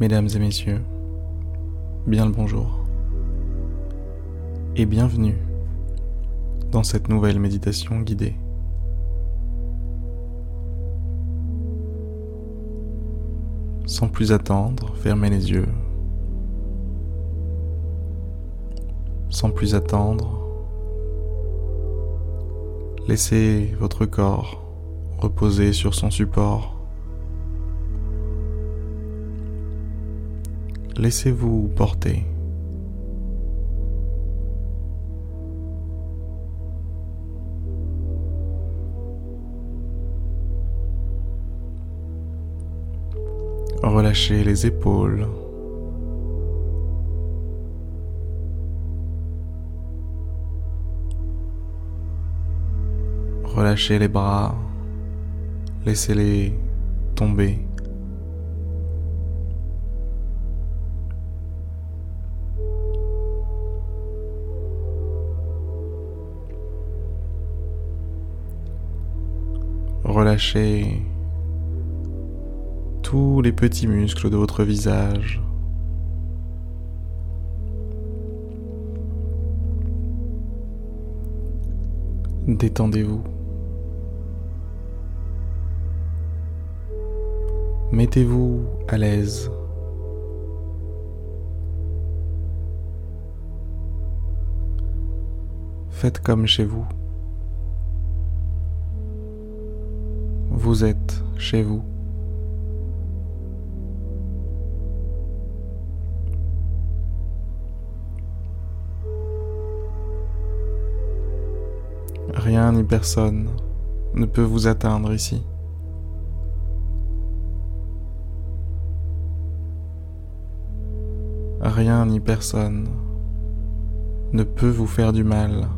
Mesdames et messieurs, bien le bonjour et bienvenue dans cette nouvelle méditation guidée. Sans plus attendre, fermez les yeux. Sans plus attendre, laissez votre corps reposer sur son support. Laissez-vous porter. Relâchez les épaules. Relâchez les bras. Laissez-les tomber. Relâchez tous les petits muscles de votre visage. Détendez-vous. Mettez-vous à l'aise. Faites comme chez vous. Vous êtes chez vous. Rien ni personne ne peut vous atteindre ici. Rien ni personne ne peut vous faire du mal,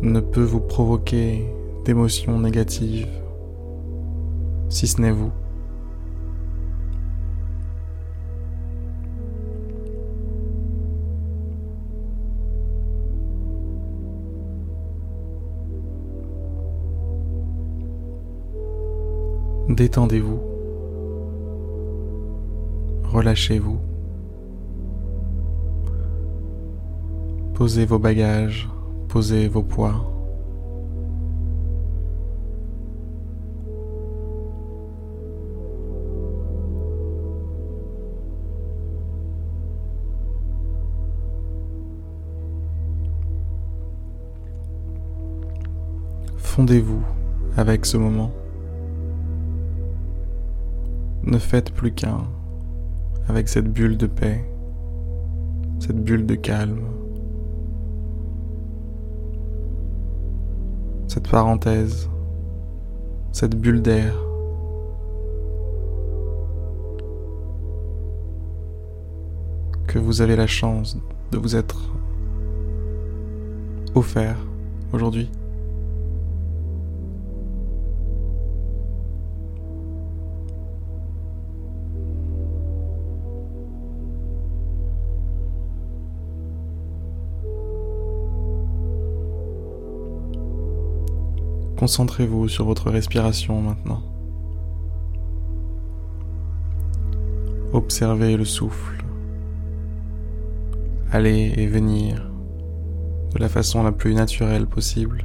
ne peut vous provoquer d'émotions négatives, si ce n'est vous. Détendez-vous. Relâchez-vous. Posez vos bagages, posez vos poids. Fondez-vous avec ce moment. Ne faites plus qu'un avec cette bulle de paix, cette bulle de calme, cette parenthèse, cette bulle d'air. que vous avez la chance de vous être offert aujourd'hui. Concentrez-vous sur votre respiration maintenant. Observez le souffle. Aller et venir de la façon la plus naturelle possible.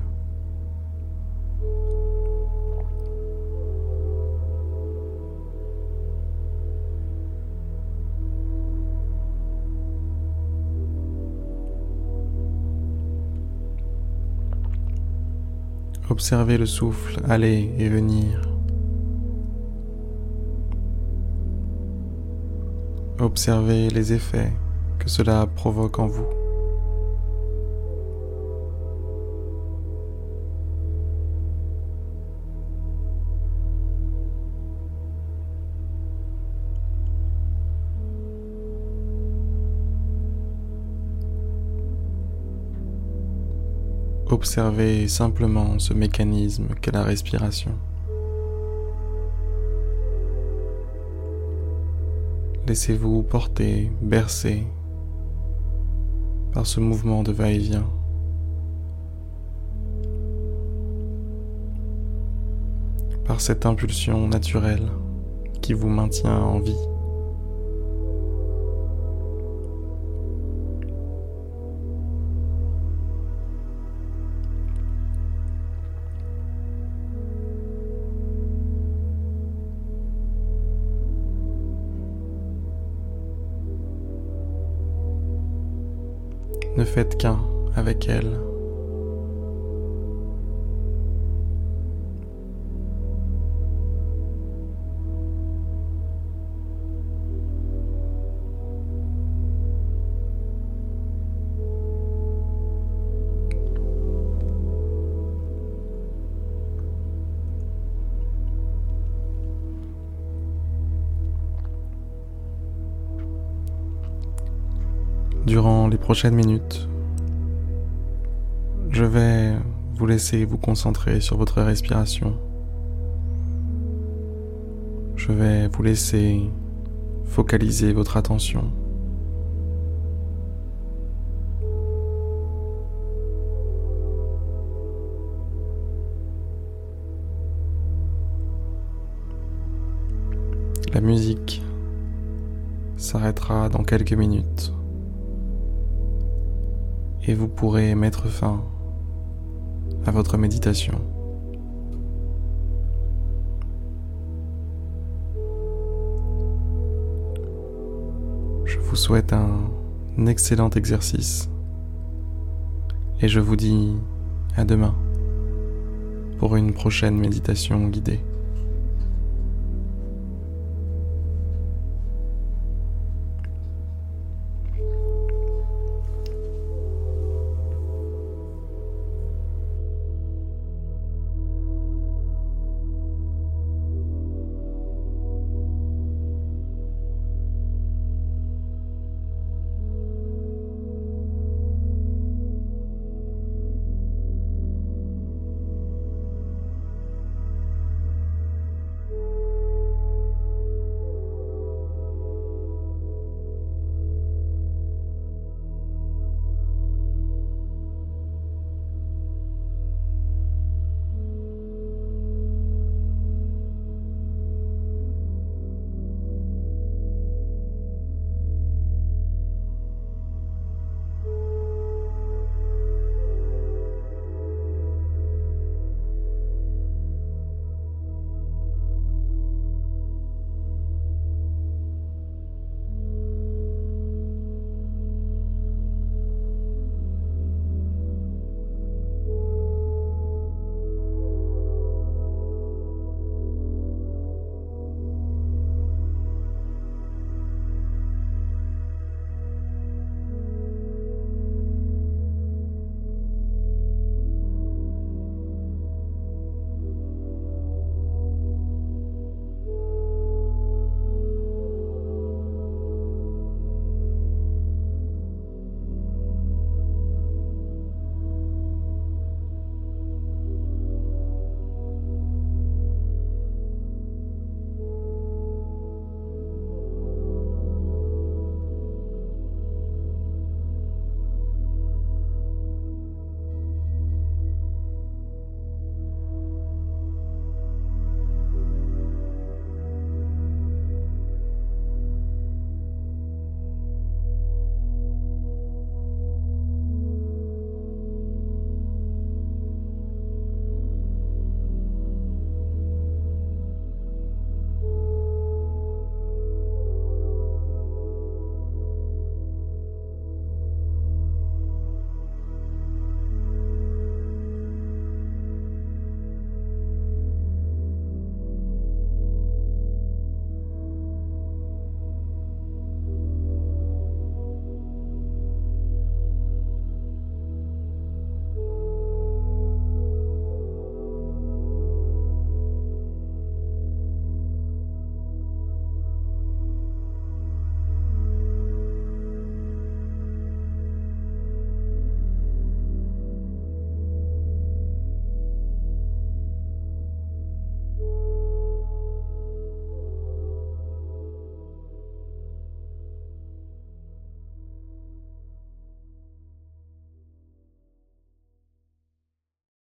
Observez le souffle aller et venir. Observez les effets que cela provoque en vous. Observez simplement ce mécanisme qu'est la respiration. Laissez-vous porter, bercer par ce mouvement de va-et-vient. Par cette impulsion naturelle qui vous maintient en vie. Ne faites qu'un avec elle. Durant les prochaines minutes, je vais vous laisser vous concentrer sur votre respiration. Je vais vous laisser focaliser votre attention. La musique s'arrêtera dans quelques minutes et vous pourrez mettre fin à votre méditation. Je vous souhaite un excellent exercice et je vous dis à demain pour une prochaine méditation guidée.